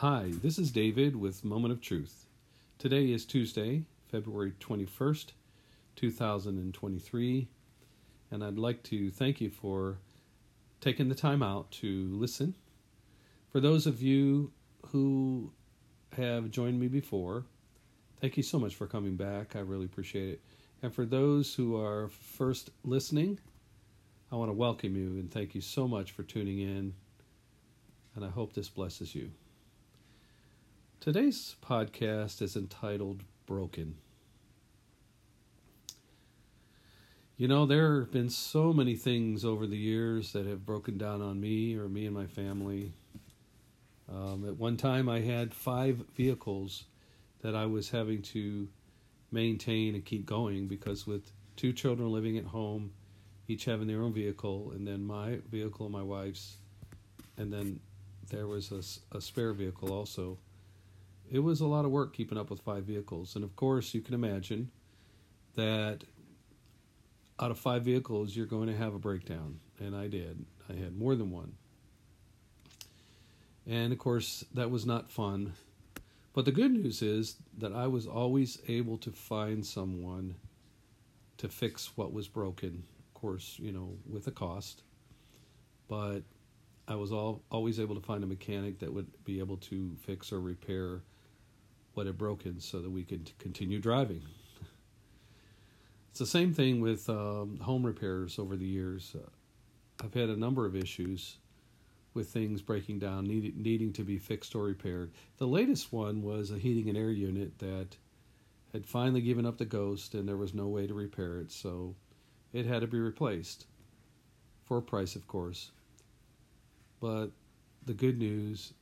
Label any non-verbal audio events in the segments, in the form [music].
Hi, this is David with Moment of Truth. Today is Tuesday, February 21st, 2023, and I'd like to thank you for taking the time out to listen. For those of you who have joined me before, thank you so much for coming back. I really appreciate it. And for those who are first listening, I want to welcome you and thank you so much for tuning in. And I hope this blesses you. Today's podcast is entitled Broken. You know, there have been so many things over the years that have broken down on me or me and my family. Um, at one time, I had five vehicles that I was having to maintain and keep going because, with two children living at home, each having their own vehicle, and then my vehicle, my wife's, and then there was a, a spare vehicle also it was a lot of work keeping up with five vehicles. And of course, you can imagine that out of five vehicles, you're going to have a breakdown. And I did. I had more than one. And of course, that was not fun. But the good news is that I was always able to find someone to fix what was broken. Of course, you know, with a cost. But I was all, always able to find a mechanic that would be able to fix or repair what had broken so that we could continue driving. It's the same thing with um, home repairs over the years. Uh, I've had a number of issues with things breaking down, need, needing to be fixed or repaired. The latest one was a heating and air unit that had finally given up the ghost and there was no way to repair it, so it had to be replaced for a price, of course. But the good news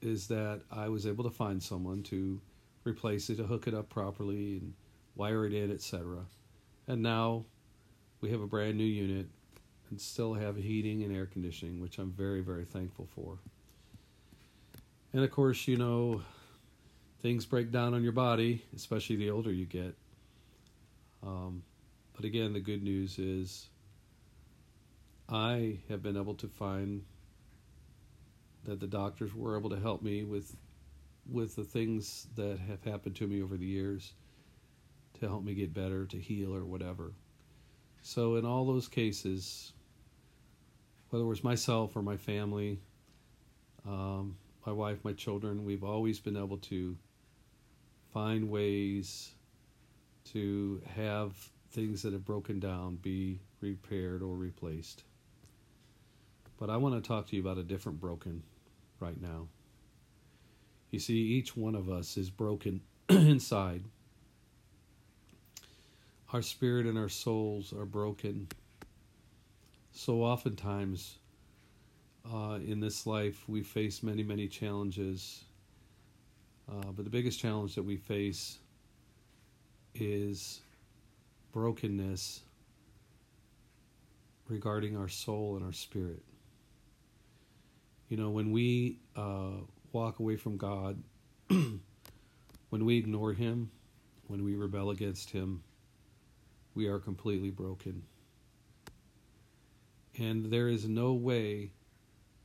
is that I was able to find someone to replace it, to hook it up properly, and wire it in, etc. And now we have a brand new unit and still have heating and air conditioning, which I'm very, very thankful for. And of course, you know, things break down on your body, especially the older you get. Um, but again, the good news is I have been able to find that the doctors were able to help me with with the things that have happened to me over the years to help me get better, to heal, or whatever. So, in all those cases, whether it was myself or my family, um, my wife, my children, we've always been able to find ways to have things that have broken down be repaired or replaced. But I want to talk to you about a different broken right now. You see, each one of us is broken [clears throat] inside. Our spirit and our souls are broken. So oftentimes uh, in this life, we face many, many challenges. Uh, but the biggest challenge that we face is brokenness regarding our soul and our spirit. You know, when we uh, walk away from God, [clears throat] when we ignore Him, when we rebel against Him, we are completely broken. And there is no way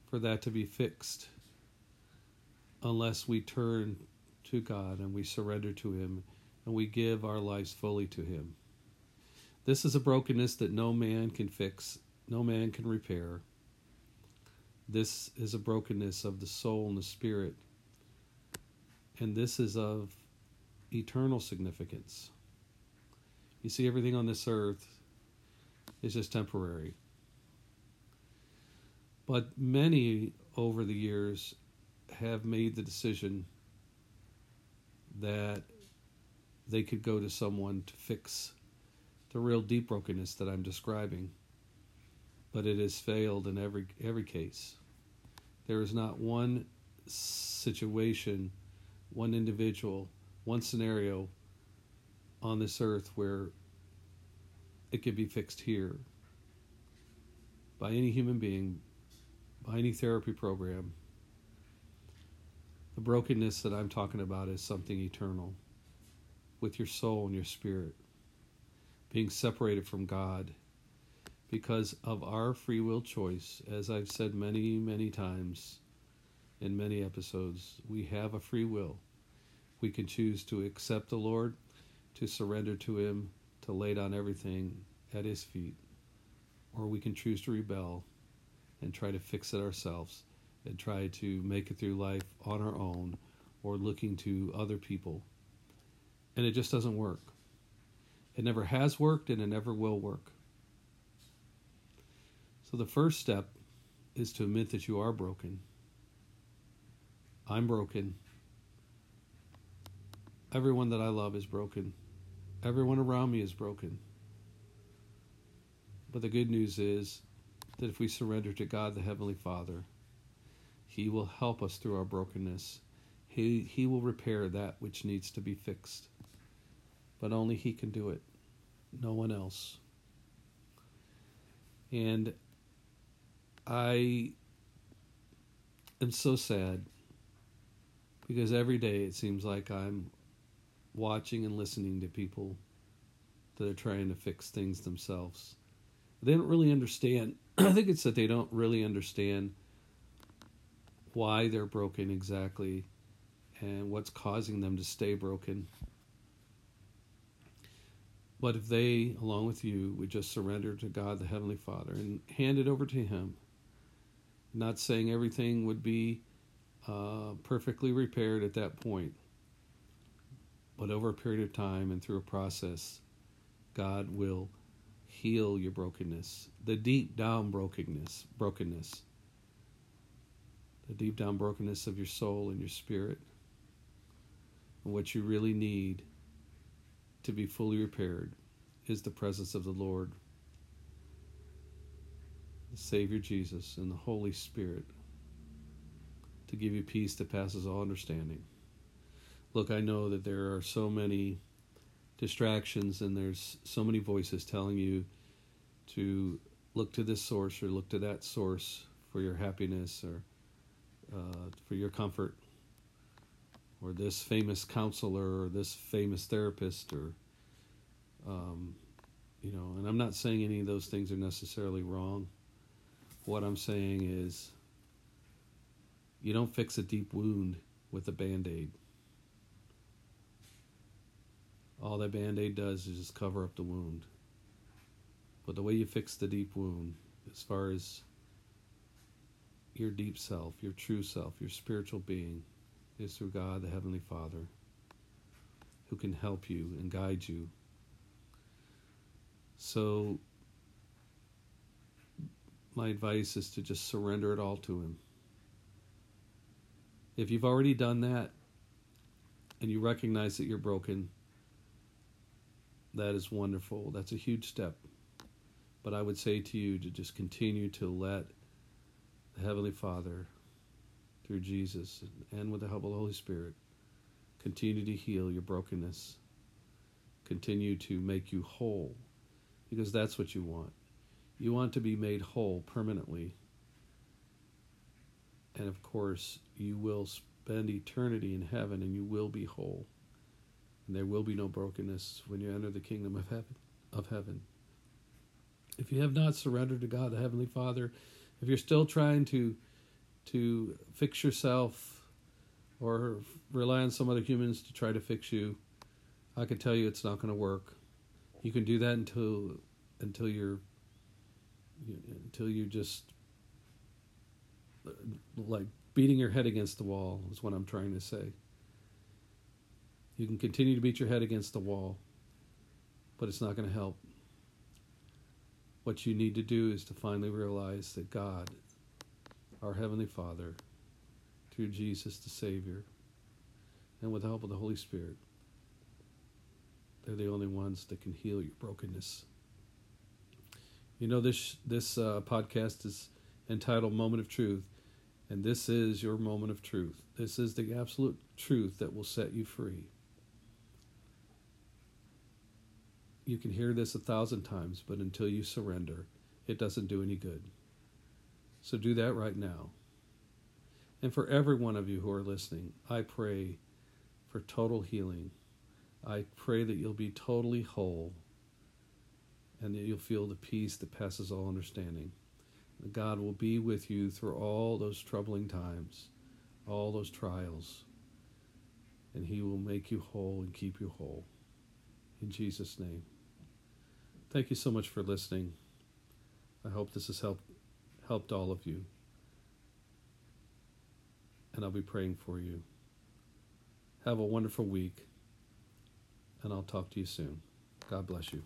for that to be fixed unless we turn to God and we surrender to Him and we give our lives fully to Him. This is a brokenness that no man can fix, no man can repair. This is a brokenness of the soul and the spirit. And this is of eternal significance. You see, everything on this earth is just temporary. But many over the years have made the decision that they could go to someone to fix the real deep brokenness that I'm describing. But it has failed in every every case. There is not one situation, one individual, one scenario on this earth where it could be fixed here by any human being, by any therapy program. The brokenness that I'm talking about is something eternal with your soul and your spirit, being separated from God because of our free will choice, as I've said many, many times, in many episodes, we have a free will. We can choose to accept the Lord, to surrender to Him, to lay down everything at His feet, or we can choose to rebel and try to fix it ourselves and try to make it through life on our own or looking to other people. And it just doesn't work. It never has worked and it never will work. So the first step is to admit that you are broken. I'm broken. Everyone that I love is broken. Everyone around me is broken. But the good news is that if we surrender to God the Heavenly Father, He will help us through our brokenness. He, he will repair that which needs to be fixed. But only He can do it, no one else. And I am so sad because every day it seems like I'm watching and listening to people that are trying to fix things themselves. They don't really understand [clears throat] I think it's that they don't really understand why they're broken exactly and what's causing them to stay broken. But if they, along with you, would just surrender to God the Heavenly Father and hand it over to Him, not saying everything would be uh, perfectly repaired at that point, but over a period of time and through a process, God will heal your brokenness, the deep down brokenness, brokenness, the deep down brokenness of your soul and your spirit, and what you really need to be fully repaired is the presence of the Lord, the Savior Jesus, and the Holy Spirit to give you peace that passes all understanding. Look, I know that there are so many distractions and there's so many voices telling you to look to this source or look to that source for your happiness or uh, for your comfort or this famous counselor or this famous therapist or um, you know and i'm not saying any of those things are necessarily wrong what i'm saying is you don't fix a deep wound with a band-aid all that band aid does is just cover up the wound. But the way you fix the deep wound, as far as your deep self, your true self, your spiritual being, is through God, the Heavenly Father, who can help you and guide you. So, my advice is to just surrender it all to Him. If you've already done that and you recognize that you're broken, that is wonderful. That's a huge step. But I would say to you to just continue to let the Heavenly Father, through Jesus and with the help of the Holy Spirit, continue to heal your brokenness, continue to make you whole, because that's what you want. You want to be made whole permanently. And of course, you will spend eternity in heaven and you will be whole and there will be no brokenness when you enter the kingdom of heaven of heaven. If you have not surrendered to God, the Heavenly Father, if you're still trying to to fix yourself or rely on some other humans to try to fix you, I can tell you it's not going to work. You can do that until until you're until you just uh, like beating your head against the wall is what I'm trying to say. You can continue to beat your head against the wall, but it's not going to help. What you need to do is to finally realize that God, our Heavenly Father, through Jesus the Savior, and with the help of the Holy Spirit, they're the only ones that can heal your brokenness. You know this this uh, podcast is entitled "Moment of Truth," and this is your moment of truth. This is the absolute truth that will set you free. You can hear this a thousand times, but until you surrender, it doesn't do any good. So do that right now. And for every one of you who are listening, I pray for total healing. I pray that you'll be totally whole and you'll feel the peace that passes all understanding. God will be with you through all those troubling times all those trials, and He will make you whole and keep you whole. In Jesus' name. Thank you so much for listening. I hope this has helped helped all of you. And I'll be praying for you. Have a wonderful week, and I'll talk to you soon. God bless you.